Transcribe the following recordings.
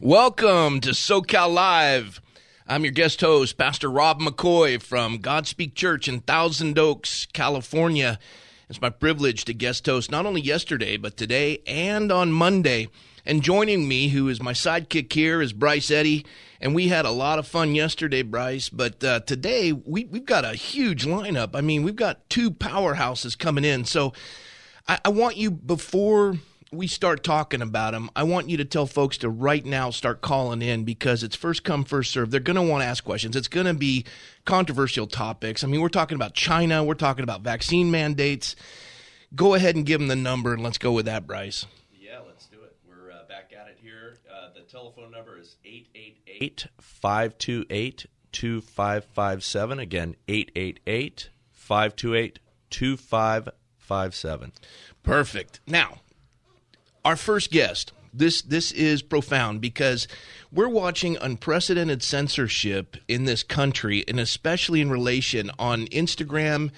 Welcome to SoCal Live. I'm your guest host, Pastor Rob McCoy from Godspeak Church in Thousand Oaks, California. It's my privilege to guest host not only yesterday, but today and on Monday. And joining me, who is my sidekick here, is Bryce Eddy. And we had a lot of fun yesterday, Bryce. But uh, today, we, we've got a huge lineup. I mean, we've got two powerhouses coming in. So I, I want you, before we start talking about them, I want you to tell folks to right now start calling in because it's first come, first serve. They're going to want to ask questions. It's going to be controversial topics. I mean, we're talking about China, we're talking about vaccine mandates. Go ahead and give them the number and let's go with that, Bryce. Yeah, let's do it. We're uh, back at it here. Uh, the telephone number is 888 528 2557. Again, 888 528 2557. Perfect. Now, our first guest. This this is profound because we're watching unprecedented censorship in this country, and especially in relation on Instagram,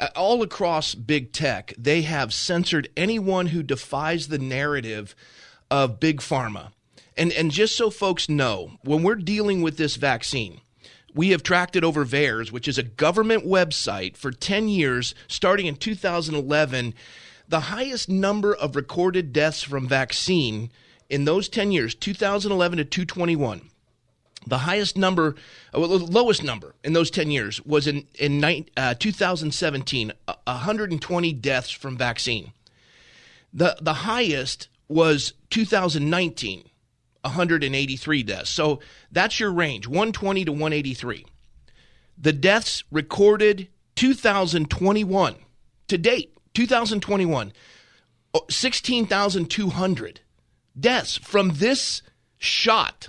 uh, all across big tech. They have censored anyone who defies the narrative of big pharma. And and just so folks know, when we're dealing with this vaccine, we have tracked it over VAERS, which is a government website for 10 years, starting in 2011 the highest number of recorded deaths from vaccine in those 10 years, 2011 to 2021, the highest number, uh, well, the lowest number in those 10 years was in, in uh, 2017, 120 deaths from vaccine. The, the highest was 2019, 183 deaths. So that's your range, 120 to 183. The deaths recorded 2021 to date 2021, 16,200 deaths from this shot.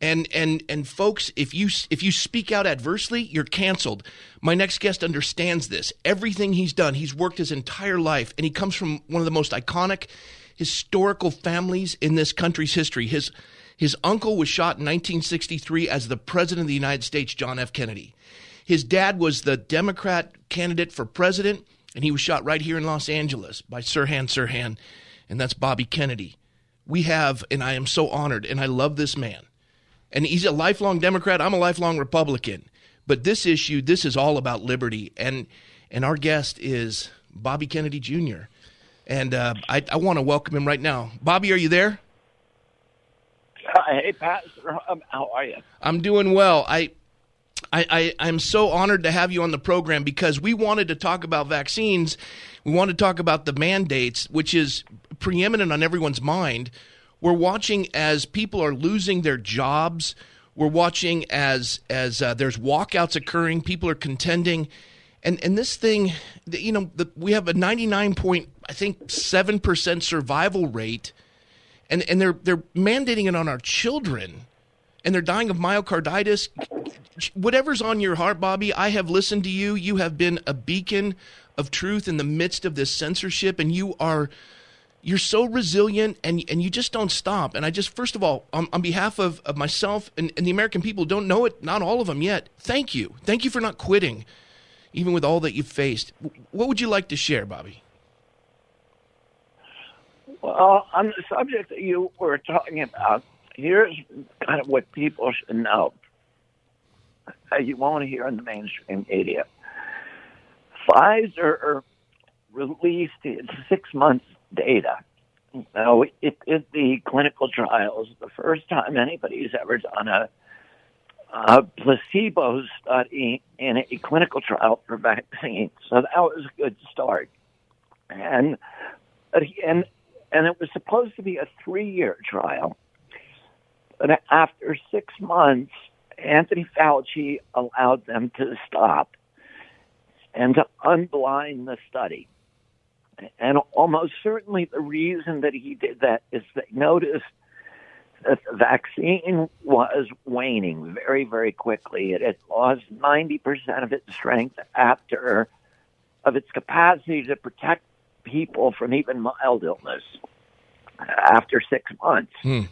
And and and folks, if you if you speak out adversely, you're canceled. My next guest understands this. Everything he's done, he's worked his entire life, and he comes from one of the most iconic historical families in this country's history. His his uncle was shot in 1963 as the president of the United States, John F. Kennedy. His dad was the Democrat candidate for president and he was shot right here in Los Angeles by Sirhan Sirhan, and that's Bobby Kennedy. We have, and I am so honored, and I love this man. And he's a lifelong Democrat. I'm a lifelong Republican. But this issue, this is all about liberty, and and our guest is Bobby Kennedy Jr. And uh, I, I want to welcome him right now. Bobby, are you there? Hey, Pastor, how are you? I'm doing well. I I, I, am so honored to have you on the program because we wanted to talk about vaccines. We want to talk about the mandates, which is preeminent on everyone's mind. We're watching as people are losing their jobs. We're watching as as uh, there's walkouts occurring. People are contending, and and this thing, you know, the, we have a 99 point I think seven percent survival rate, and and they're they're mandating it on our children and they're dying of myocarditis. Whatever's on your heart, Bobby, I have listened to you. You have been a beacon of truth in the midst of this censorship, and you are you're so resilient and and you just don't stop. And I just first of all, on, on behalf of, of myself and, and the American people don't know it, not all of them yet, thank you. Thank you for not quitting, even with all that you've faced. What would you like to share, Bobby? Well, on the subject that you were talking about, here's kind of what people should know. Uh, you won't hear in the mainstream media. Pfizer released its six months data. Now, it is the clinical trials, the first time anybody's ever done a, a placebo study in a clinical trial for vaccines. So that was a good start. And and and it was supposed to be a three-year trial. But after six months, Anthony Fauci allowed them to stop and to unblind the study. And almost certainly the reason that he did that is they noticed that the vaccine was waning very, very quickly. It had lost 90% of its strength after, of its capacity to protect people from even mild illness after six months. Hmm.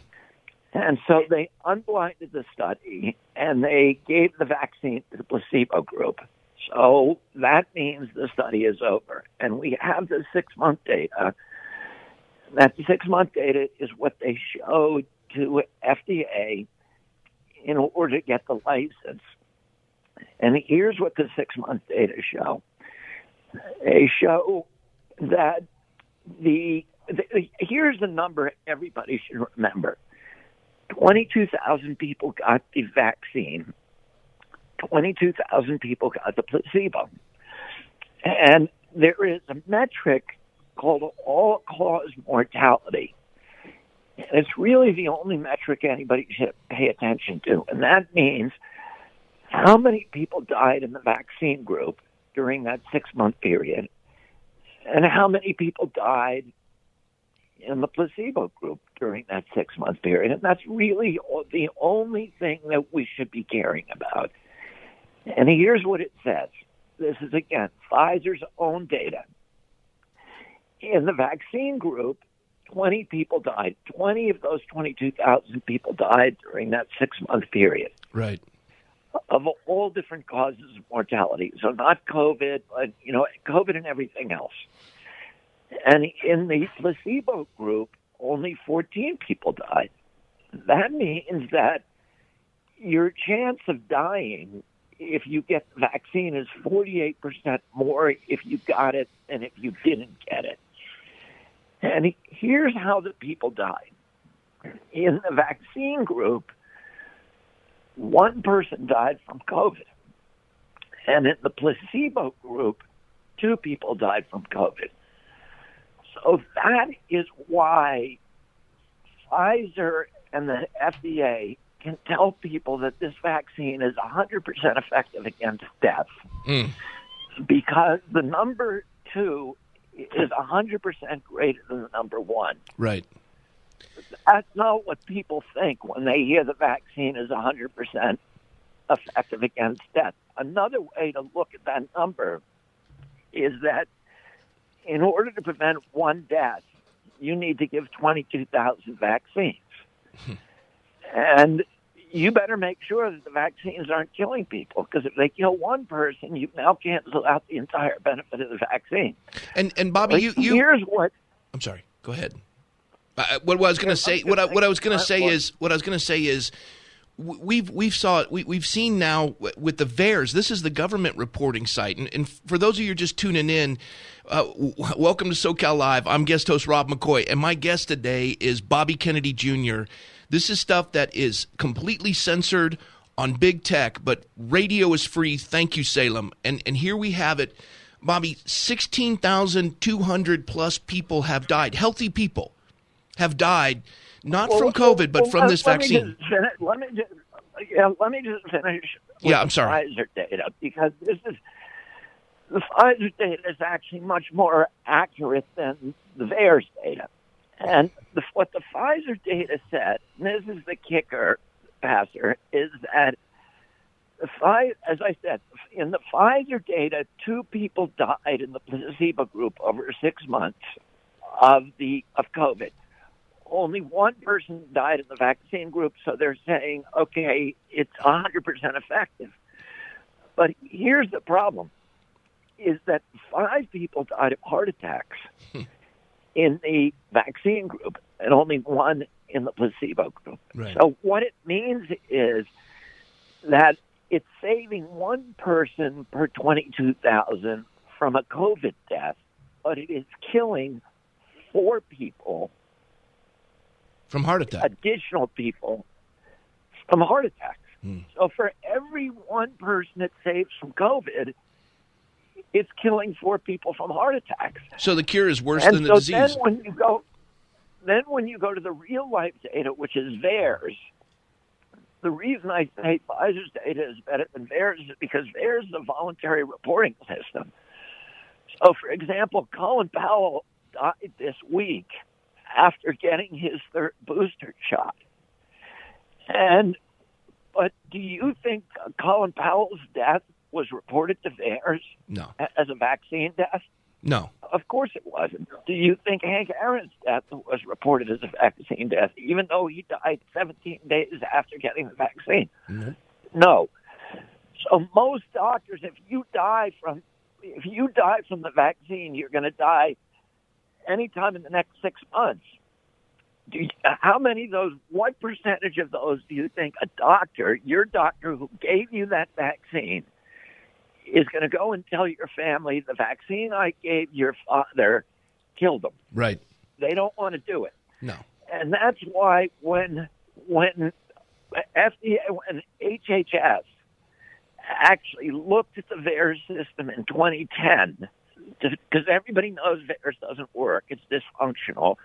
And so they unblinded the study and they gave the vaccine to the placebo group. So that means the study is over. And we have the six month data. That six month data is what they showed to FDA in order to get the license. And here's what the six month data show. They show that the, the here's the number everybody should remember. 22,000 people got the vaccine. 22,000 people got the placebo. And there is a metric called all cause mortality. And it's really the only metric anybody should pay attention to. And that means how many people died in the vaccine group during that six month period and how many people died in the placebo group during that six month period. And that's really the only thing that we should be caring about. And here's what it says. This is again Pfizer's own data. In the vaccine group, 20 people died. 20 of those 22,000 people died during that six month period. Right. Of all different causes of mortality. So not COVID, but, you know, COVID and everything else. And in the placebo group, only 14 people died. That means that your chance of dying if you get the vaccine is 48% more if you got it than if you didn't get it. And here's how the people died. In the vaccine group, one person died from COVID. And in the placebo group, two people died from COVID. So that is why Pfizer and the FDA can tell people that this vaccine is 100% effective against death Mm. because the number two is 100% greater than the number one. Right. That's not what people think when they hear the vaccine is 100% effective against death. Another way to look at that number is that in order to prevent one death, you need to give 22,000 vaccines. and you better make sure that the vaccines aren't killing people because if they kill one person, you now cancel out the entire benefit of the vaccine. And and Bobby, you, you Here's what I'm sorry. Go ahead. Uh, what, what I was going to say, what I, what I was going to say is, what I was going to say is, we've we've saw we, we've seen now with the VAERS. This is the government reporting site, and, and for those of you just tuning in, uh, w- welcome to SoCal Live. I'm guest host Rob McCoy, and my guest today is Bobby Kennedy Jr. This is stuff that is completely censored on big tech, but radio is free. Thank you, Salem. And and here we have it, Bobby. Sixteen thousand two hundred plus people have died. Healthy people have died, not from COVID, but well, from uh, this let me vaccine. finish- let me just, yeah, let me just finish. Yeah, I'm the sorry. Pfizer data because this is the Pfizer data is actually much more accurate than the VAERS data. And the, what the Pfizer data said, and this is the kicker, Pastor, is that as I said, in the Pfizer data, two people died in the placebo group over six months of the of COVID only one person died in the vaccine group, so they're saying, okay, it's 100% effective. But here's the problem is that five people died of heart attacks in the vaccine group and only one in the placebo group. Right. So what it means is that it's saving one person per 22,000 from a COVID death, but it is killing four people from heart attack. additional people from heart attacks. Hmm. So for every one person it saves from COVID, it's killing four people from heart attacks. So the cure is worse and than the so disease. then when you go, then when you go to the real life data, which is VAERS, the reason I say Pfizer's data is better than VAERS is because VAERS is a voluntary reporting system. So, for example, Colin Powell died this week after getting his third booster shot. And but do you think Colin Powell's death was reported to VAERS No, as a vaccine death? no. Of course it wasn't. Do you think Hank Aaron's death was reported as a vaccine death, even though he died 17 days after getting the vaccine? Mm-hmm. No. So most doctors, if you die from if you die from the vaccine, you're going to die anytime in the next six months. Do you, uh, how many of those? What percentage of those do you think a doctor, your doctor who gave you that vaccine, is going to go and tell your family the vaccine I gave your father killed him? Right. They don't want to do it No. and that's why when when FDA when HHS actually looked at the VAERS system in 2010, because everybody knows VAERS doesn't work; it's dysfunctional.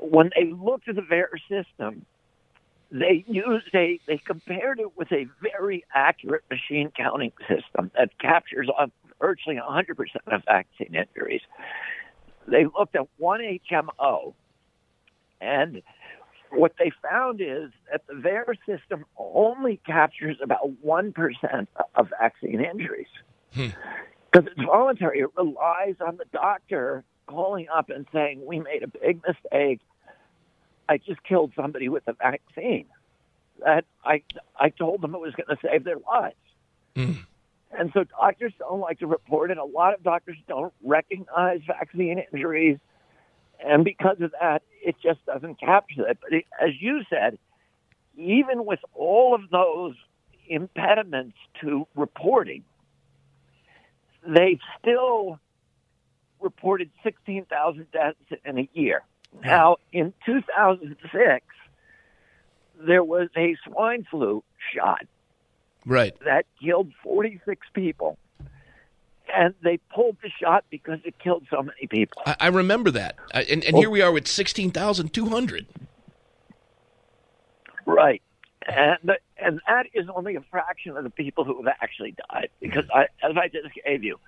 When they looked at the VAERS system, they used a they compared it with a very accurate machine counting system that captures uh, virtually 100% of vaccine injuries. They looked at one HMO, and what they found is that the VAERS system only captures about 1% of vaccine injuries. Because it's voluntary. It relies on the doctor calling up and saying, We made a big mistake. I just killed somebody with the vaccine. That I I told them it was going to save their lives. Hmm. And so doctors don't like to report it. A lot of doctors don't recognize vaccine injuries. And because of that, it just doesn't capture it. But it, as you said, even with all of those impediments to reporting, they've still reported 16,000 deaths in a year. Now, in 2006, there was a swine flu shot Right. that killed 46 people. And they pulled the shot because it killed so many people. I, I remember that. I, and and here we are with 16,200. Right. And and that is only a fraction of the people who have actually died. Because mm-hmm. I, as I just gave you,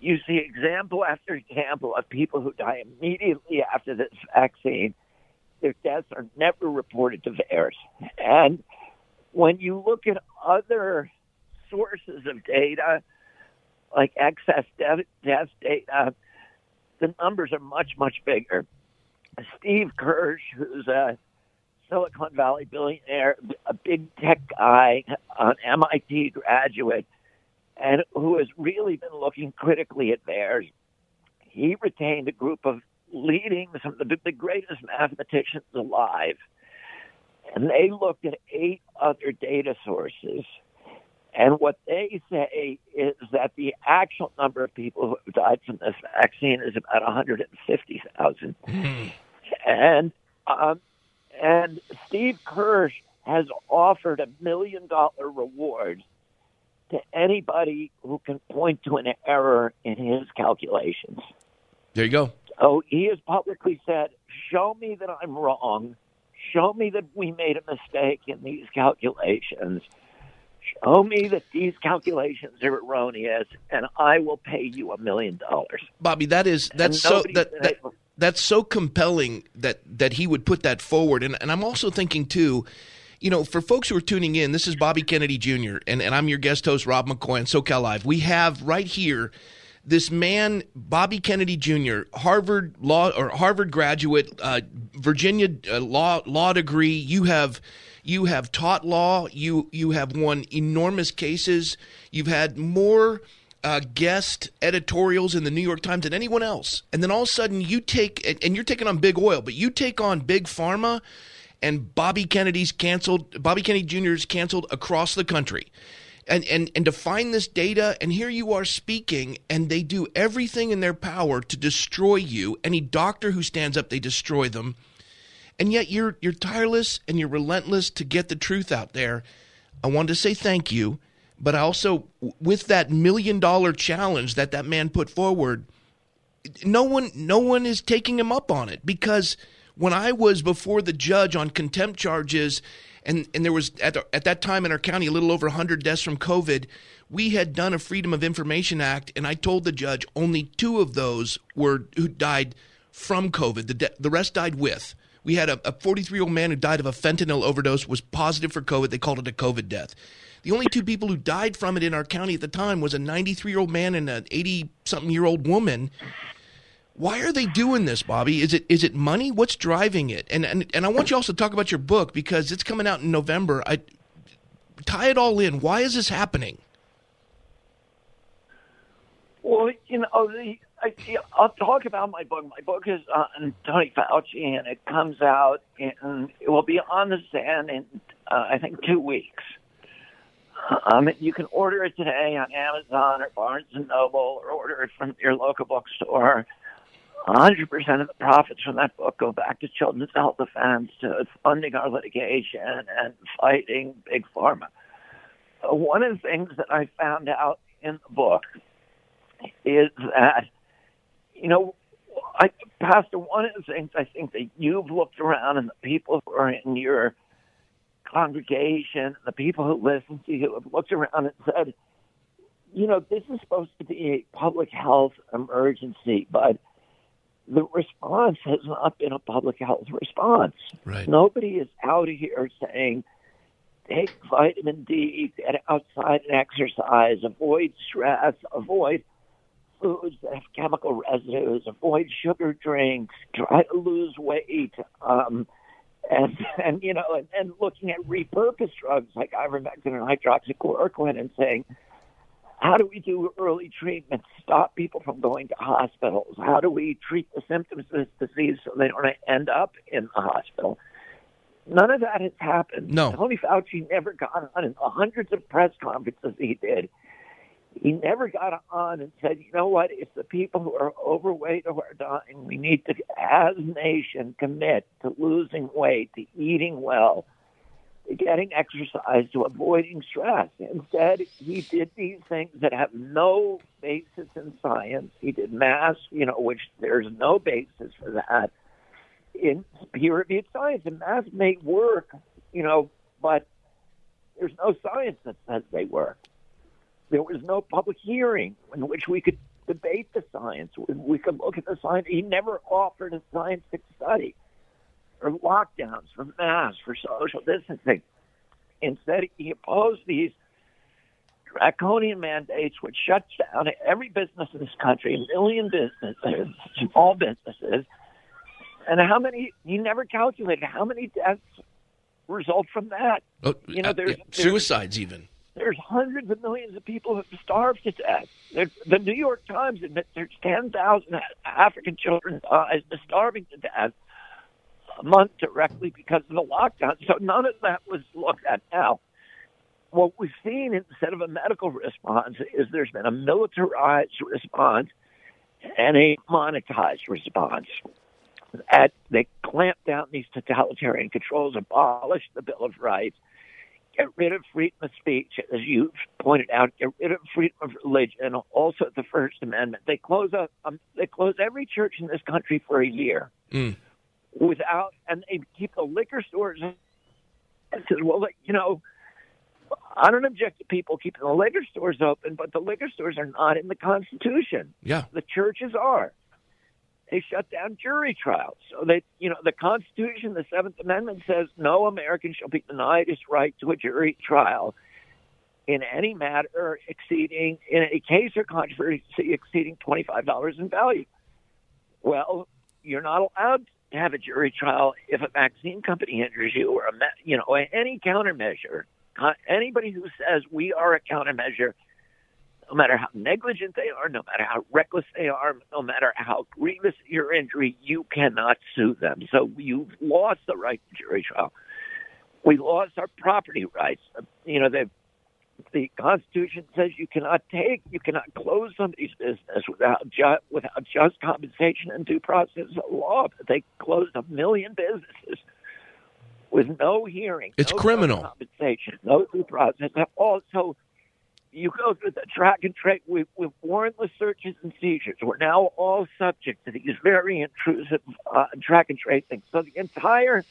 you see example after example of people who die immediately after this vaccine. Their deaths are never reported to VAERS. And when you look at other sources of data, like excess death, death data, the numbers are much, much bigger. Steve Kirsch, who's a Silicon Valley billionaire, a big tech guy, an MIT graduate, and who has really been looking critically at VAERS. He retained a group of leading some of the, the greatest mathematicians alive, and they looked at eight other data sources. And what they say is that the actual number of people who have died from this vaccine is about 150,000. and um, and Steve Kirsch has offered a million dollar reward to anybody who can point to an error in his calculations. There you go. So he has publicly said, "Show me that I'm wrong. Show me that we made a mistake in these calculations. Show me that these calculations are erroneous, and I will pay you a million dollars." Bobby, that is that's so that, that able- that's so compelling that that he would put that forward. And and I'm also thinking too, you know, for folks who are tuning in, this is Bobby Kennedy Jr. and, and I'm your guest host, Rob McCoy on SoCal Live. We have right here this man, Bobby Kennedy Jr., Harvard law or Harvard graduate, uh, Virginia uh, law law degree. You have you have taught law. You you have won enormous cases. You've had more uh, guest editorials in the New York Times than anyone else. And then all of a sudden you take and, and you're taking on big oil, but you take on big pharma. And Bobby Kennedy's canceled. Bobby Kennedy Jr. is canceled across the country and, and and to find this data and here you are speaking and they do everything in their power to destroy you any doctor who stands up they destroy them and yet you're you're tireless and you're relentless to get the truth out there. I wanted to say thank you but i also with that million dollar challenge that that man put forward no one no one is taking him up on it. Because when I was before the judge on contempt charges and and there was at, the, at that time in our county a little over 100 deaths from covid we had done a freedom of information act and I told the judge only two of those were who died from covid. The de- the rest died with We had a 43 year old man who died of a fentanyl overdose, was positive for COVID. They called it a COVID death. The only two people who died from it in our county at the time was a 93 year old man and an 80 something year old woman. Why are they doing this, Bobby? Is it is it money? What's driving it? And and, and I want you also to talk about your book because it's coming out in November. I tie it all in. Why is this happening? Well, you know, the, I, I'll talk about my book. My book is on Tony Fauci, and it comes out, and it will be on the stand in, uh, I think, two weeks. Um, you can order it today on Amazon or Barnes and Noble, or order it from your local bookstore. 100% of the profits from that book go back to Children's Health Defense, to funding our litigation and fighting Big Pharma. Uh, one of the things that I found out in the book is that, you know, I, Pastor, one of the things I think that you've looked around and the people who are in your congregation, the people who listen to you have looked around and said, you know, this is supposed to be a public health emergency, but the response has not been a public health response. Right. Nobody is out here saying, take vitamin D, get outside and exercise, avoid stress, avoid foods that have chemical residues, avoid sugar drinks, try to lose weight, um, and and you know, and, and looking at repurposed drugs like ivermectin and hydroxychloroquine, and saying, how do we do early treatment, stop people from going to hospitals? How do we treat the symptoms of this disease so they don't end up in the hospital? None of that has happened. No. Tony Fauci never got on in the hundreds of press conferences he did he never got on and said, you know what, if the people who are overweight or are dying, we need to, as a nation, commit to losing weight, to eating well, to getting exercise, to avoiding stress. Instead, he did these things that have no basis in science. He did masks, you know, which there's no basis for that in peer-reviewed science. And masks may work, you know, but there's no science that says they work. There was no public hearing in which we could debate the science. We could look at the science. He never offered a scientific study for lockdowns, for masks, for social distancing. Instead, he opposed these draconian mandates which shut down every business in this country, a million businesses, small businesses. And how many, he never calculated how many deaths result from that. Oh, you know, there's, uh, suicides even. There's hundreds of millions of people who have starved to death. There's, the New York Times admits there's 10,000 African children uh, starving to death a month directly because of the lockdown. So none of that was looked at. Now, what we've seen instead of a medical response is there's been a militarized response and a monetized response. At, they clamped down these totalitarian controls, abolished the Bill of Rights, get rid of freedom of speech, as you pointed out, get rid of freedom of religion, also the First Amendment. They close up, um, they close every church in this country for a year Mm. without, and they keep the liquor stores. And says, well, you know, I don't object to people keeping the liquor stores open, but the liquor stores are not in the Constitution. Yeah. The churches are. They shut down jury trials. So that you know, the Constitution, the Seventh Amendment says no American shall be denied his right to a jury trial in any matter exceeding, in a case or controversy exceeding $25 in value. Well, you're not allowed to have a jury trial if a vaccine company injures you or a, you know, any countermeasure. Anybody who says we are a countermeasure no matter how negligent they are, no matter how reckless they are, no matter how grievous your injury, you cannot sue them. So you've lost the right to jury trial. We lost our property rights. You know, the the Constitution says you cannot take, you cannot close somebody's business without just without just compensation and due process of law. But they closed a million businesses with no hearing. It's no criminal. compensation, no due process. Also, you go through the track and trace with, with warrantless searches and seizures. We're now all subject to these very intrusive uh, track and trace things. So the entire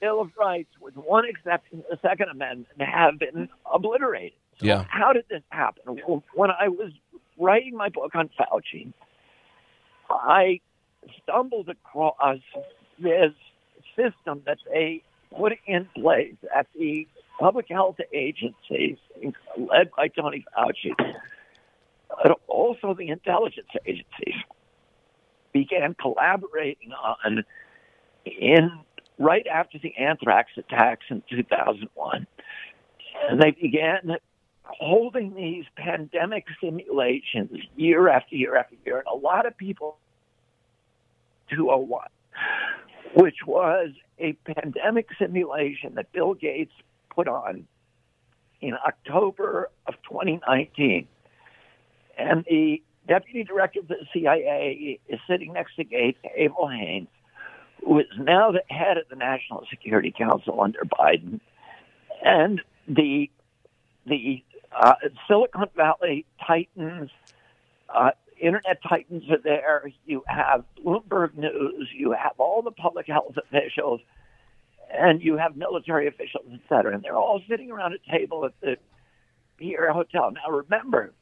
Bill of Rights, with one exception, the Second Amendment, have been obliterated. So Yeah. How did this happen? Well, when I was writing my book on Fauci, I stumbled across this system that they put in place at the public health agencies, led by Tony Fauci, but also the intelligence agencies, began collaborating on in right after the anthrax attacks in 2001. And they began holding these pandemic simulations year after year after year. And a lot of people, 201, which was a pandemic simulation that Bill Gates put on in October of 2019. And the deputy director of the CIA is sitting next to Gates, Avril Haines, who is now the head of the National Security Council under Biden. And the the uh, Silicon Valley titans, uh, internet titans are there. You have Bloomberg News. You have all the public health officials, and you have military officials, et cetera. And they're all sitting around a table at the Pierre Hotel. Now, remember,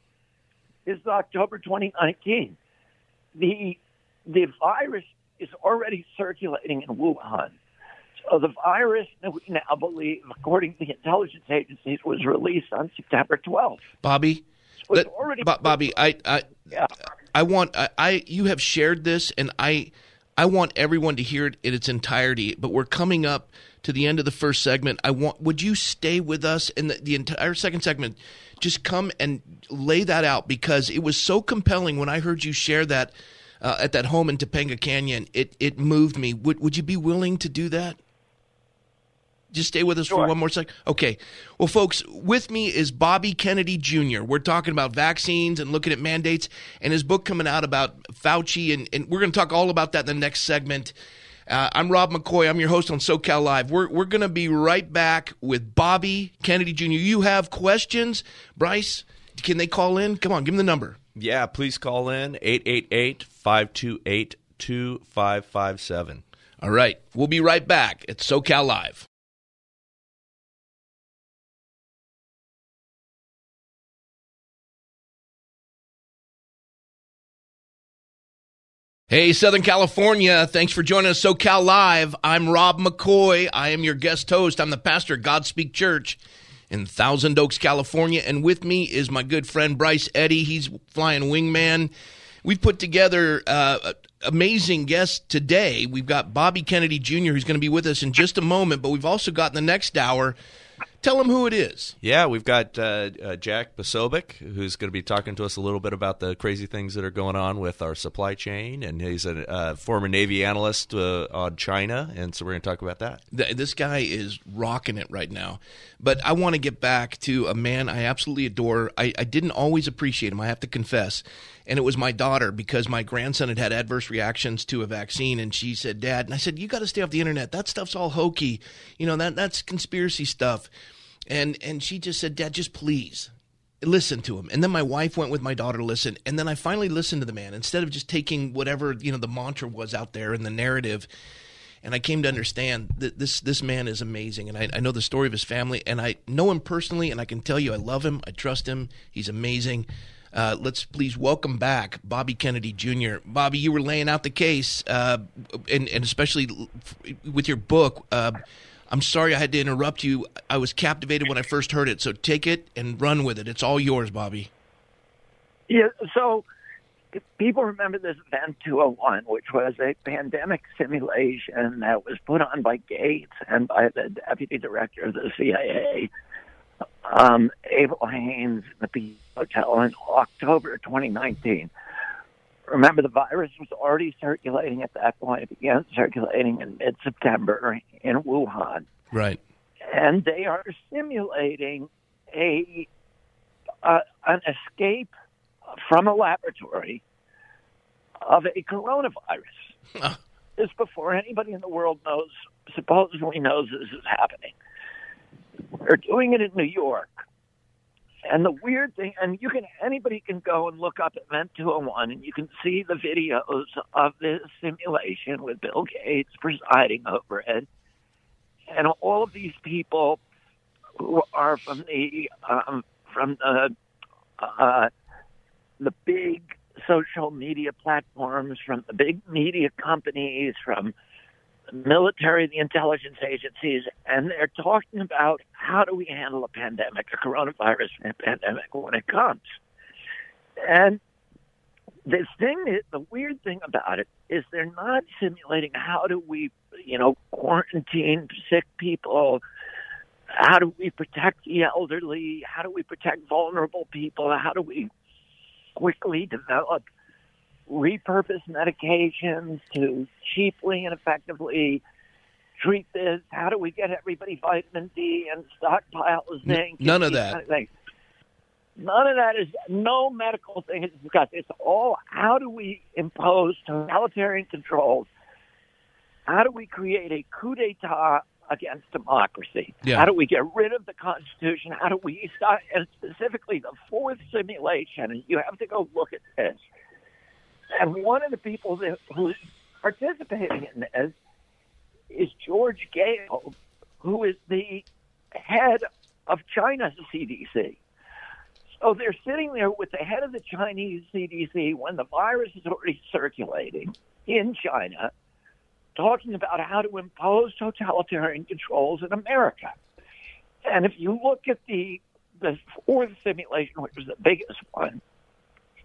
this is October 2019. The the virus is already circulating in Wuhan. So the virus that we now believe, according to the intelligence agencies, was released on September 12th. Bobby, let- already Bobby, I, I, Yeah. I want, I, I, you have shared this, and I, I want everyone to hear it in its entirety. But we're coming up to the end of the first segment. I want, would you stay with us in the, the entire second segment? Just come and lay that out because it was so compelling when I heard you share that uh, at that home in Topanga Canyon. It, it moved me. Would, would you be willing to do that? Just stay with us for one more sec. Okay. Well, folks, with me is Bobby Kennedy Jr. We're talking about vaccines and looking at mandates and his book coming out about Fauci, and, and we're going to talk all about that in the next segment. Uh, I'm Rob McCoy. I'm your host on SoCal Live. We're, we're going to be right back with Bobby Kennedy Jr. You have questions? Bryce, can they call in? Come on, give them the number. Yeah, please call in 888 528 2557. All right. We'll be right back at SoCal Live. Hey, Southern California. Thanks for joining us, SoCal Live. I'm Rob McCoy. I am your guest host. I'm the pastor of Godspeak Church in Thousand Oaks, California. And with me is my good friend Bryce Eddy. He's flying wingman. We've put together uh, amazing guests today. We've got Bobby Kennedy Jr., who's going to be with us in just a moment, but we've also got in the next hour. Tell him who it is. Yeah, we've got uh, uh, Jack Posobiec, who's going to be talking to us a little bit about the crazy things that are going on with our supply chain, and he's a uh, former Navy analyst uh, on China, and so we're going to talk about that. Th- This guy is rocking it right now. But I want to get back to a man I absolutely adore. I, I didn't always appreciate him, I have to confess. And it was my daughter because my grandson had had adverse reactions to a vaccine. And she said, Dad, and I said, You got to stay off the internet. That stuff's all hokey. You know, that that's conspiracy stuff. And, and she just said, Dad, just please listen to him. And then my wife went with my daughter to listen. And then I finally listened to the man instead of just taking whatever, you know, the mantra was out there in the narrative and I came to understand that this this man is amazing, and I, I know the story of his family, and I know him personally, and I can tell you I love him, I trust him, he's amazing. Uh, let's please welcome back Bobby Kennedy Jr. Bobby, you were laying out the case, uh, and and especially with your book. Uh, I'm sorry I had to interrupt you. I was captivated when I first heard it, so take it and run with it. It's all yours, Bobby. Yeah, so people remember this event 201, which was a pandemic simulation that was put on by Gates and by the deputy director of the CIA, um, Avril Haines, in the Hotel in October 2019. Remember, the virus was already circulating at that point. It began circulating in mid September in Wuhan Right. and they are simulating a uh, an escape from a laboratory of a coronavirus. this before anybody in the world knows, supposedly knows this is happening. They're doing it in New York. And the weird thing, and you can anybody can go and look up Event 201, and you can see the videos of this simulation with Bill Gates presiding over it, and all of these people who are from the um, from the uh, the big social media platforms, from the big media companies, from military, the intelligence agencies, and they're talking about how do we handle a pandemic, a coronavirus pandemic when it comes. And the thing is, the weird thing about it is they're not simulating how do we, you know, quarantine sick people, how do we protect the elderly, how do we protect vulnerable people, how do we quickly develop repurpose medications to cheaply and effectively treat this? How do we get everybody vitamin D and stockpile zinc? None of that. Kind of None of that is no medical thing is discussed. It's all how do we impose totalitarian controls? How do we create a coup d'état against democracy? Yeah. How do we get rid of the Constitution? How do we start, and specifically the fourth simulation? And you have to go look at this. And one of the people that, who's participating in this is George Gao, who is the head of China's CDC. So they're sitting there with the head of the Chinese CDC when the virus is already circulating in China, talking about how to impose totalitarian controls in America. And if you look at the the fourth simulation, which was the biggest one,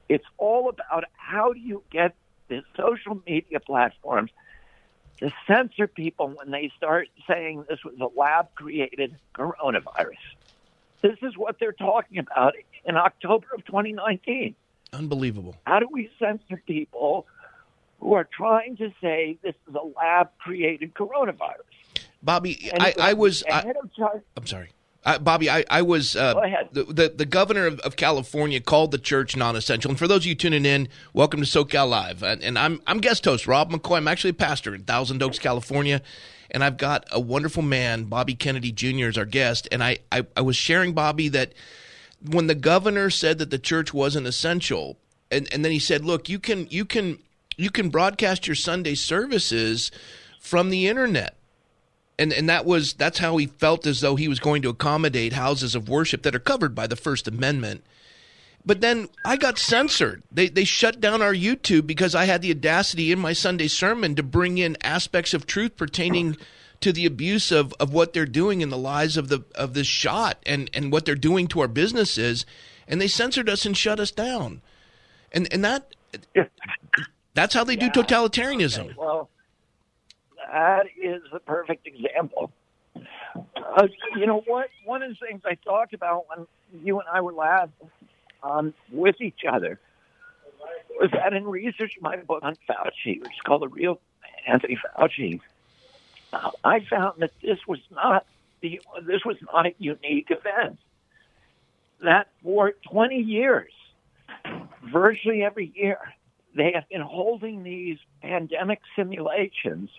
it's all about how do you get the social media platforms to censor people when they start saying this was a lab created coronavirus. This is what they're talking about in October of 2019. Unbelievable. How do we censor people who are trying to say this is a lab created coronavirus? Bobby, I, I was. I, ahead of China. I'm sorry. Uh, Bobby, I, I was uh, Go ahead. The, the the governor of, of California called the church non-essential. And for those of you tuning in, welcome to SoCal Live. And, and I'm I'm guest host Rob McCoy. I'm actually a pastor in Thousand Oaks, California, and I've got a wonderful man, Bobby Kennedy Jr. as our guest. And I, I I was sharing Bobby that when the governor said that the church wasn't essential, and and then he said, look, you can you can you can broadcast your Sunday services from the internet and and that was that's how he felt as though he was going to accommodate houses of worship that are covered by the First Amendment. But then I got censored. They they shut down our YouTube because I had the audacity in my Sunday sermon to bring in aspects of truth pertaining to the abuse of, of what they're doing in the lives of the of this shot and, and what they're doing to our businesses. And they censored us and shut us down. And and that that's how they do totalitarianism. Well, that is the perfect example. Uh, you know what? One of the things I talked about when you and I were last um, with each other was that in researching my book on Fauci, which is called The Real Anthony Fauci, uh, I found that this was not the this was not a unique event. That for 20 years, virtually every year, they have been holding these pandemic simulations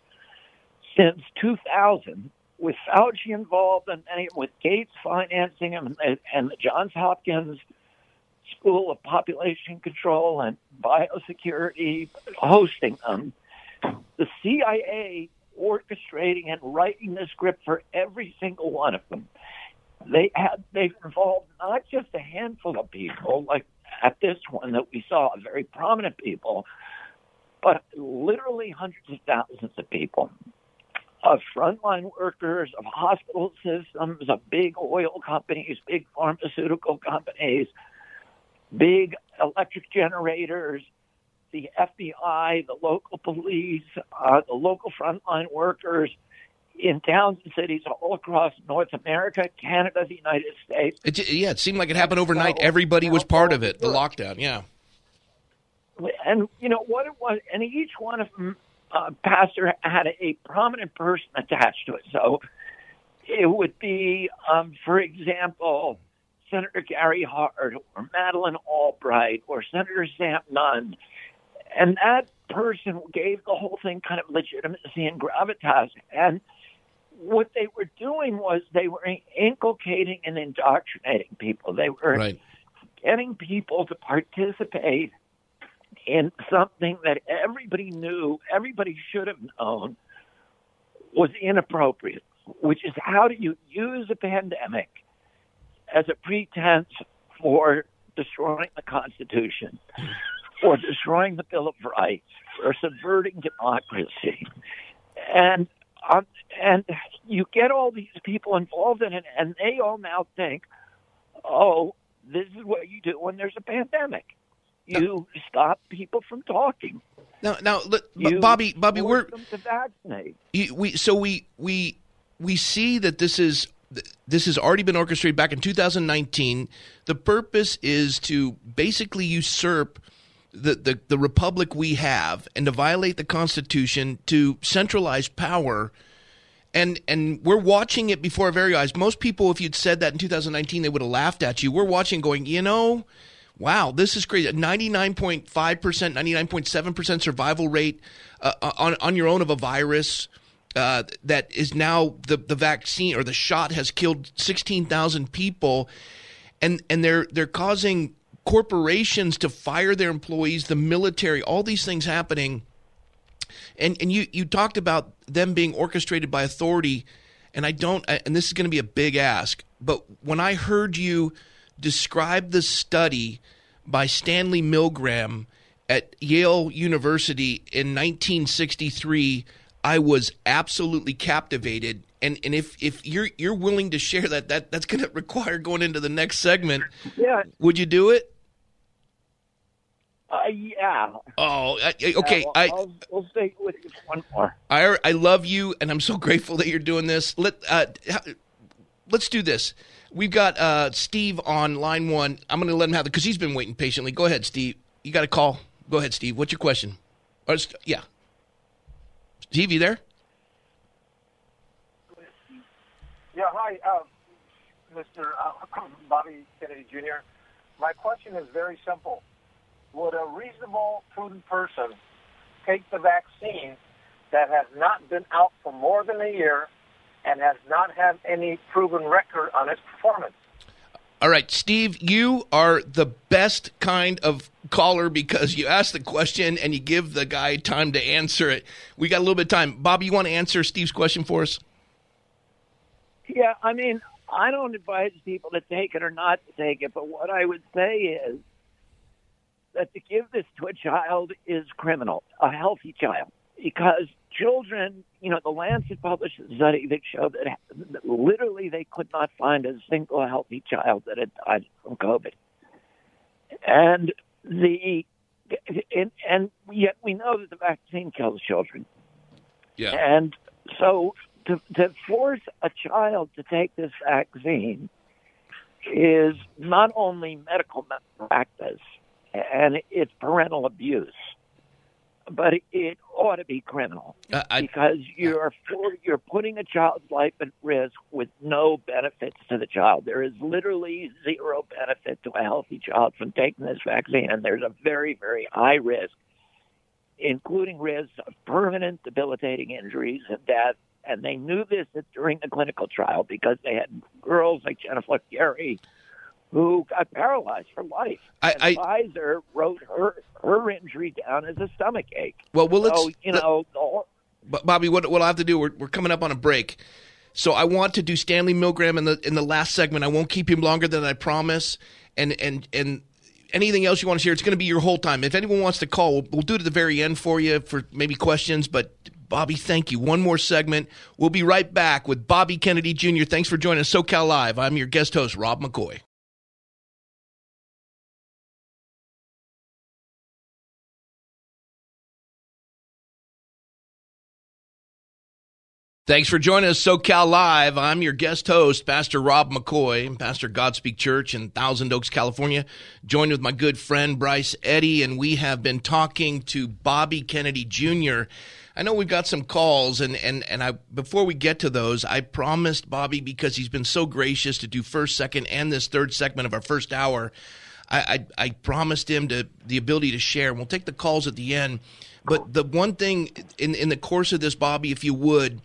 since 2000 with Fauci involved and many with Gates financing them and, and the Johns Hopkins School of Population Control and Biosecurity hosting them. The CIA orchestrating and writing the script for every single one of them. They had they've involved not just a handful of people like at this one that we saw, very prominent people, but literally hundreds of thousands of people of frontline workers, of hospital systems, of big oil companies, big pharmaceutical companies, big electric generators, the FBI, the local police, uh, the local frontline workers in towns and cities all across North America, Canada, the United States. It, yeah, it seemed like it happened overnight. Everybody was part of it. The lockdown, yeah. And you know what it was, and each one of them, uh, pastor had a prominent person attached to it. So it would be, um, for example, Senator Gary Hart or Madeleine Albright or Senator Sam Nunn. And that person gave the whole thing kind of legitimacy and gravitas. And what they were doing was they were inculcating and indoctrinating people. They were Right. getting people to participate in something that everybody knew, everybody should have known was inappropriate, which is how do you use a pandemic as a pretense for destroying the Constitution, for destroying the Bill of Rights, for subverting democracy. And um, and you get all these people involved in it, and they all now think, oh, this is what you do when there's a pandemic. You stop people from talking. Now, now, let, You Bobby, Bobby, we're to vaccinate. you, we so we we we see that this is this has already been orchestrated back in 2019. The purpose is to basically usurp the, the, the republic we have and to violate the Constitution to centralize power. And and we're watching it before our very eyes. Most people, if you'd said that in 2019, they would have laughed at you. We're watching, going, you know, wow, this is crazy. 99.5%, 99.7% survival rate uh, on, on your own of a virus uh, that is now the, the vaccine or the shot has killed 16,000 people. And, and they're, they're causing corporations to fire their employees, the military, all these things happening. And, and you, you talked about them being orchestrated by authority. And I don't, and this is going to be a big ask, but when I heard you describe the study by Stanley Milgram at Yale University in 1963, I was absolutely captivated. And and if, if you're you're willing to share that, that that's going to require going into the next segment. Yeah, Would you do it? uh, yeah. Oh, I- okay. Yeah, well, I I'll, we'll stay with you one more. I I love you, and I'm so grateful that you're doing this. Let uh, let's do this. We've got uh, Steve on line one. I'm going to let him have it because he's been waiting patiently. Go ahead, Steve. You got a call. Go ahead, Steve. What's your question? Or, yeah, Steve, you there? Yeah, hi, Mr. Uh, Bobby Kennedy Jr. My question is very simple. Would a reasonable, prudent person take the vaccine that has not been out for more than a year and has not had any proven record on its performance? All right, Steve, you are the best kind of caller because you ask the question and you give the guy time to answer it. We got a little bit of time. Bobby, you want to answer Steve's question for us? Yeah, I mean, I don't advise people to take it or not to take it, but what I would say is that to give this to a child is criminal, a healthy child, because children, you know, the Lancet published a study that showed that, literally they could not find a single healthy child that had died from COVID. And the and, and yet we know that the vaccine kills children. Yeah. And so to, to force a child to take this vaccine is not only medical malpractice and it's parental abuse, but it ought to be criminal Uh, I, because you're for, you're putting a child's life at risk with no benefits to the child. There is literally zero benefit to a healthy child from taking this vaccine, and there's a very very high risk, including risks of permanent debilitating injuries and death. And they knew this during the clinical trial because they had girls like Jennifer Gary who got paralyzed for life. I- I- Pfizer wrote her her injury down as a stomach ache. well, well, let's. So you know, whole- But Bobby, what what I'll have to do? We're we're coming up on a break, so I want to do Stanley Milgram in the in the last segment. I won't keep him longer than I promise, and and and anything else you want to share, it's going to be your whole time. If anyone wants to call, we'll, we'll do it at the very end for you for maybe questions. But Bobby, thank you. One more segment. We'll be right back with Bobby Kennedy Jr. Thanks for joining us, SoCal Live. I'm your guest host, Rob McCoy. Thanks for joining us, SoCal Live. I'm your guest host, Pastor Rob McCoy, Pastor Godspeak Church in Thousand Oaks, California, joined with my good friend Bryce Eddy, and we have been talking to Bobby Kennedy Jr. I know we've got some calls, and, and, and I before we get to those, I promised Bobby because he's been so gracious to do first, second, and this third segment of our first hour. I, I, I promised him to the ability to share. We'll take the calls at the end, but the one thing in in the course of this, Bobby, if you would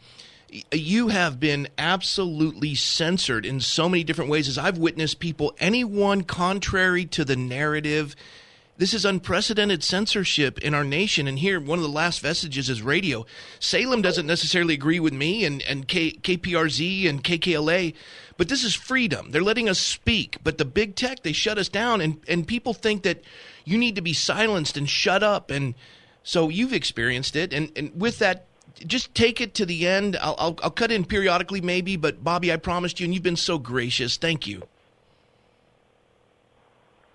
you have been absolutely censored in so many different ways as I've witnessed people, anyone contrary to the narrative. This is unprecedented censorship in our nation. And here, one of the last vestiges is radio. Salem doesn't necessarily agree with me and, and K, KPRZ and KKLA, but this is freedom. They're letting us speak. But the big tech, they shut us down. And, and people think that you need to be silenced and shut up. And so you've experienced it. And, and with that, just take it to the end. I'll, I'll, I'll cut in periodically, maybe, but Bobby, I promised you, and you've been so gracious. Thank you.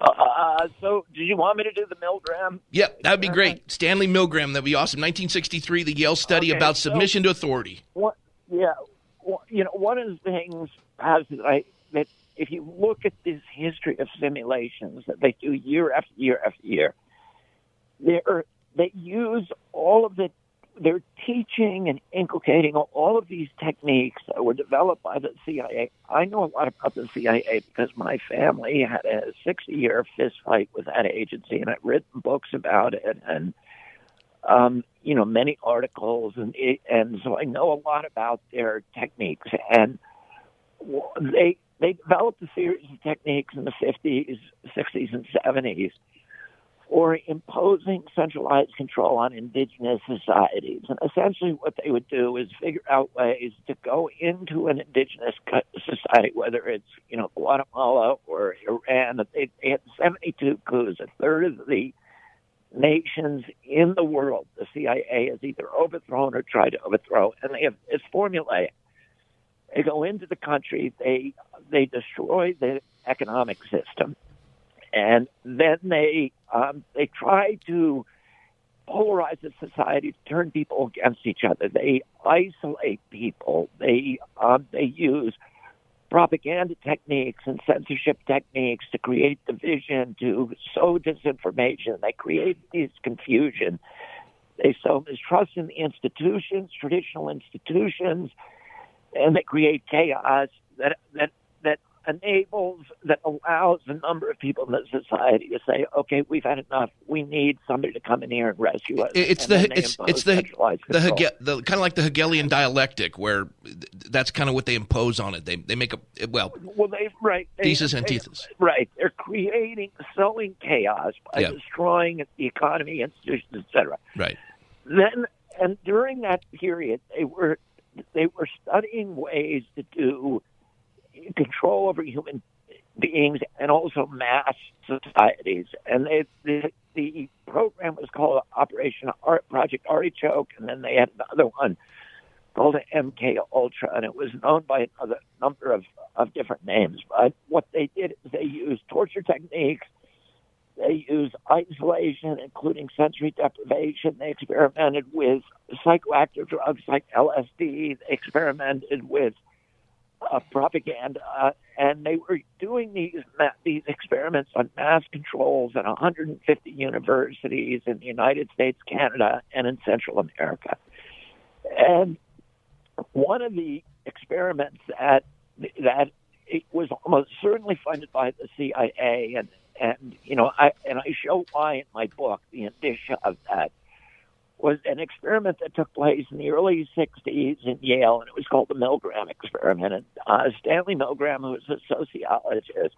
Uh, so, do you want me to do the Milgram? Yep, that would be great. Stanley Milgram, that'd be awesome. 1963, the Yale study Okay, about so- submission to authority. What, yeah, well, you know, one of the things has that I that if you look at this history of simulations that they do year after year after year, they're they use all of the they're teaching and inculcating all of these techniques that were developed by the CIA. I know a lot about the CIA because my family had a 60 year fist fight with that agency, and I've written books about it and um, you know many articles, and it, and so I know a lot about their techniques. And they they developed a series of techniques in the 50s, 60s, and 70s for imposing centralized control on indigenous societies. And essentially, what they would do is figure out ways to go into an indigenous society, whether it's you know Guatemala or Iran. They, they had 72 coups, a third of the nations in the world. The CIA has either overthrown or tried to overthrow, and they have it's formulaic. They go into the country, they they destroy the economic system, and then they um, they try to polarize the society to turn people against each other. They isolate people. They um, they use propaganda techniques and censorship techniques to create division, to sow disinformation. They create this confusion. They sow mistrust in the institutions, traditional institutions, and they create chaos that that enables that allows a number of people in the society to say, "Okay, we've had enough. We need somebody to come in here and rescue us." It's And the it's it's the the. Hege- the kind of like the Hegelian dialectic, where that's kind of what they impose on it. They they make a well well, they right they, thesis they- antithesis. Right, they're creating sowing chaos by Yeah. destroying the economy, institutions, etc. Right. then and during that period they were they were studying ways to do control over human beings and also mass societies and they, the the program was called Operation Art Project Artichoke and then they had another one called MK Ultra and it was known by another number of of different names but what they did is they used torture techniques they used isolation, including sensory deprivation. They experimented with psychoactive drugs like LSD. They experimented with uh, propaganda, and they were doing these these experiments on mass controls at 150 universities in the United States, Canada, and in Central America. And one of the experiments that that it was almost certainly funded by the CIA, and and you know I and I show why in my book the indicia of that was an experiment that took place in the early 60s in Yale, and it was called the Milgram experiment. And uh, Stanley Milgram, who was a sociologist,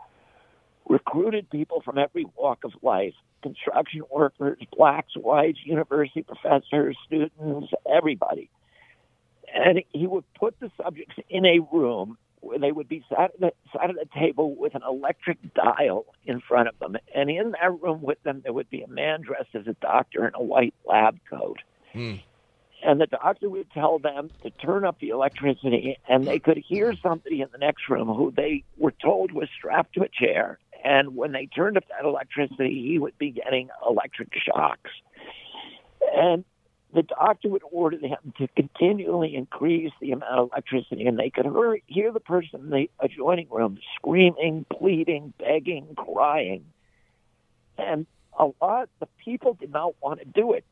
recruited people from every walk of life construction workers, blacks, whites, university professors, students, everybody. And he would put the subjects in a room where they would be sat at, the, sat at a table with an electric dial in front of them. And in that room with them, there would be a man dressed as a doctor in a white lab coat. Hmm. And the doctor would tell them to turn up the electricity, and they could hear somebody in the next room who they were told was strapped to a chair. And when they turned up that electricity, he would be getting electric shocks. And the doctor would order them to continually increase the amount of electricity, and they could hear, hear the person in the adjoining room screaming, pleading, begging, crying. And a lot the people did not want to do it.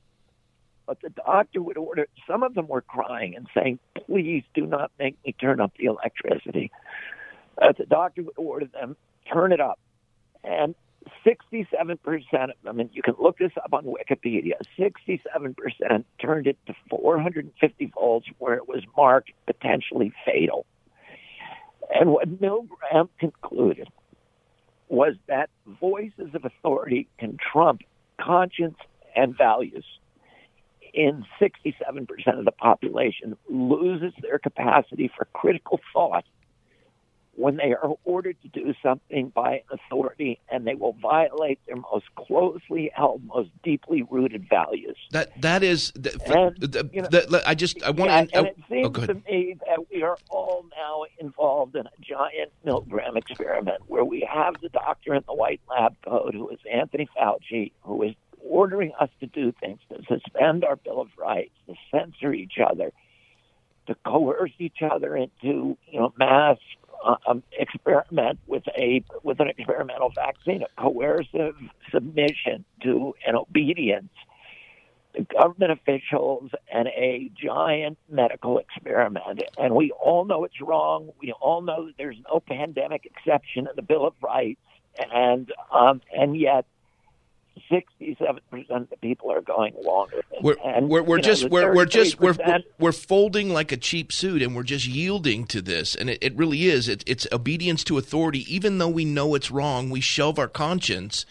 But the doctor would order, some of them were crying and saying, please do not make me turn up the electricity. Uh, the doctor would order them, turn it up. And 67% of them, and you can look this up on Wikipedia, 67% turned it to 450 volts where it was marked potentially fatal. And what Milgram concluded was that voices of authority can trump conscience and values. In 67% of the population loses their capacity for critical thought when they are ordered to do something by authority and they will violate their most closely held, most deeply rooted values. That that is, the, And, the, you know- the- I just I want Yeah, to. and it seems oh, to me that we are all now involved in a giant Milgram experiment where we have the doctor in the white lab coat who is Anthony Fauci, who is ordering us to do things, to suspend our Bill of Rights, to censor each other, to coerce each other into you know mass uh, um, experiment with a with an experimental vaccine, a coercive submission to an obedience to government officials and a giant medical experiment. And we all know it's wrong. We all know that there's no pandemic exception in the Bill of Rights, and um, and yet. 67% of people are going along with it. We're, and, we're, we're know, just we're, we're just we're, we're folding like a cheap suit and we're just yielding to this. And it, it really is. It, it's obedience to authority. Even though we know it's wrong we shelve our conscience.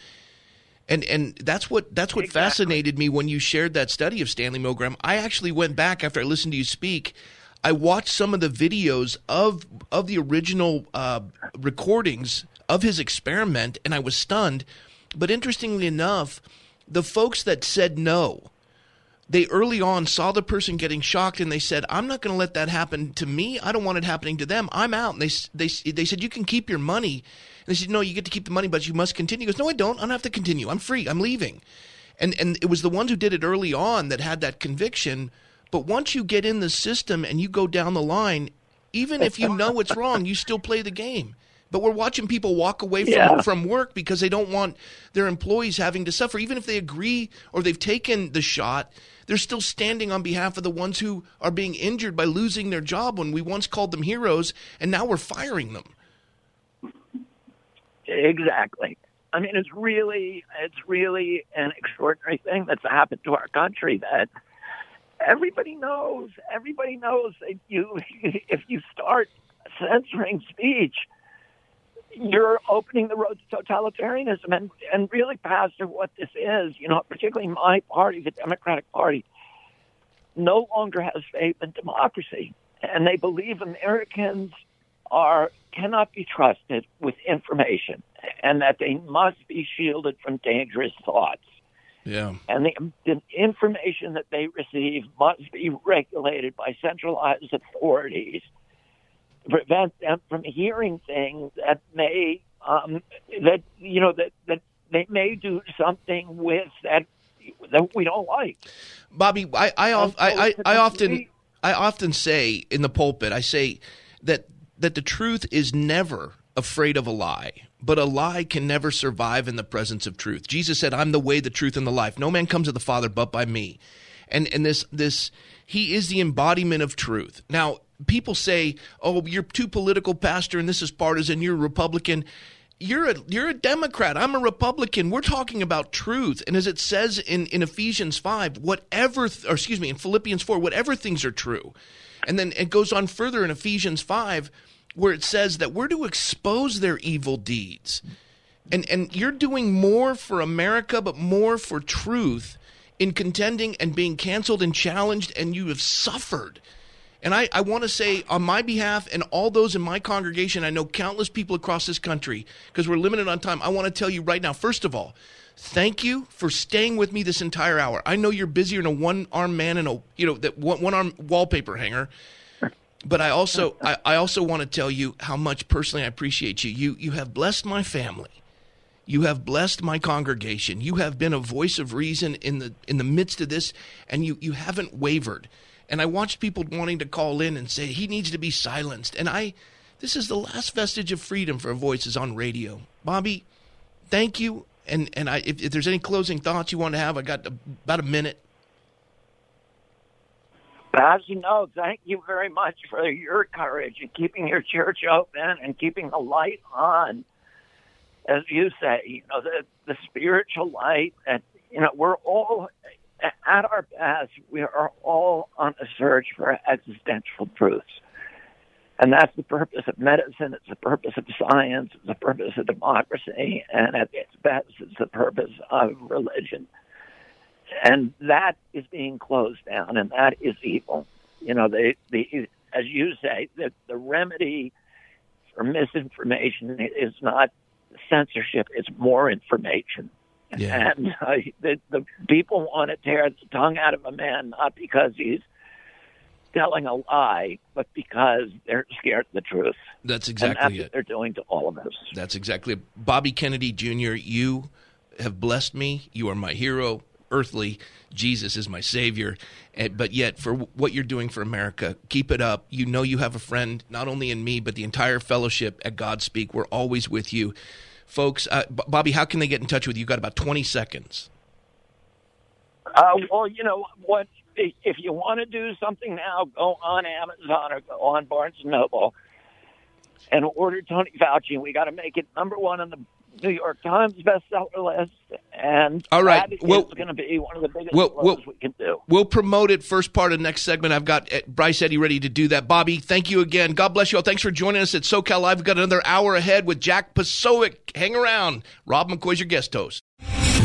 And and that's what that's what Exactly. fascinated me when you shared that study of Stanley Milgram. I actually went back after I listened to you speak. I watched some of the videos of of the original uh, recordings of his experiment and I was stunned but interestingly enough the folks that said no they early on saw the person getting shocked and they said i'm not going to let that happen to me. I don't want it happening to them. I'm out. And they, they, they said you can keep your money. And they said no you get to keep the money but you must continue. He goes no i don't. I don't have to continue. I'm free. I'm leaving. And and it was the ones who did it early on that had that conviction. But once you get in the system and you go down the line even if you know it's wrong you still play the game but we're watching people walk away from, Yeah. from work because they don't want their employees having to suffer. Even if they agree or they've taken the shot, they're still standing on behalf of the ones who are being injured by losing their job when we once called them heroes and now we're firing them. Exactly. I mean, it's really, it's really an extraordinary thing that's happened to our country that everybody knows. Everybody knows that you, if you start censoring speech, you're opening the road to totalitarianism. And, and really, Pastor, what this is, you know, particularly my party, the Democratic Party, no longer has faith in democracy. And they believe Americans are cannot be trusted with information and that they must be shielded from dangerous thoughts. Yeah. And the, the information that they receive must be regulated by centralized authorities prevent them from hearing things that may um, that you know that that they may do something with that that we don't like. Bobby, I I, of, I, I, I often I often say in the pulpit, I say that that the truth is never afraid of a lie, but a lie can never survive in the presence of truth. Jesus said, "I'm the way, the truth, and the life. No man comes to the Father but by me." And and this this he is the embodiment of truth. Now, people say, "Oh, you're too political, pastor, and this is partisan. You're a Republican." You're a you're a Democrat. I'm a Republican. We're talking about truth, and as it says in, in Ephesians five, whatever, or excuse me, in Philippians four, whatever things are true, and then it goes on further in Ephesians five, where it says that we're to expose their evil deeds, and and you're doing more for America, but more for truth in contending and being canceled and challenged, and you have suffered. And I, I want to say on my behalf and all those in my congregation, I know countless people across this country, because we're limited on time. I want to tell you right now, first of all, thank you for staying with me this entire hour. I know you're busier than a one armed man and a you know that one arm wallpaper hanger. But I also I, I also want to tell you how much personally I appreciate you. You you have blessed my family. You have blessed my congregation. You have been a voice of reason in the in the midst of this, and you you haven't wavered. And I watched people wanting to call in and say he needs to be silenced. And I, this is the last vestige of freedom for voices on radio. Bobby, thank you. And and I, if, if there's any closing thoughts you want to have, I got about a minute. As you know, thank you very much for your courage in keeping your church open and keeping the light on. As you say, you know, the, the spiritual light, and, you know, we're all, at our best, we are all on a search for existential truths. And that's the purpose of medicine, it's the purpose of science, it's the purpose of democracy, and at its best, it's the purpose of religion and that is being closed down, and that is evil. You know, the the as you say, the the remedy for misinformation is not censorship; it's more information. Yeah. And uh, the the people want to tear the tongue out of a man not because he's telling a lie, but because they're scared of the truth. That's and exactly that's it. what they're doing to all of us. That's exactly it. Bobby Kennedy Jr., you have blessed me. You are my hero. Earthly, Jesus is my savior. Eh, But yet, for w- what you're doing for America, keep it up. You know you have a friend, not only in me, but the entire fellowship at Godspeak. We're always with you. Folks, uh, B- Bobby, how can they get in touch with you? You've got about 20 seconds. Uh, well, you know what? If you want to do something now, go on Amazon or go on Barnes and Noble and order Tony Fauci. We got to make it number one on the New York Times bestseller list, and All right. that is Well- going to be one of the biggest well, well- we can do. We'll promote it first part of next segment. I've got uh, Bryce Eddy ready to do that. Bobby, thank you again. God bless you all. Thanks for joining us at SoCal Live. We've got another hour ahead with Jack Posobiec. Hang around. Rob McCoy's your guest host.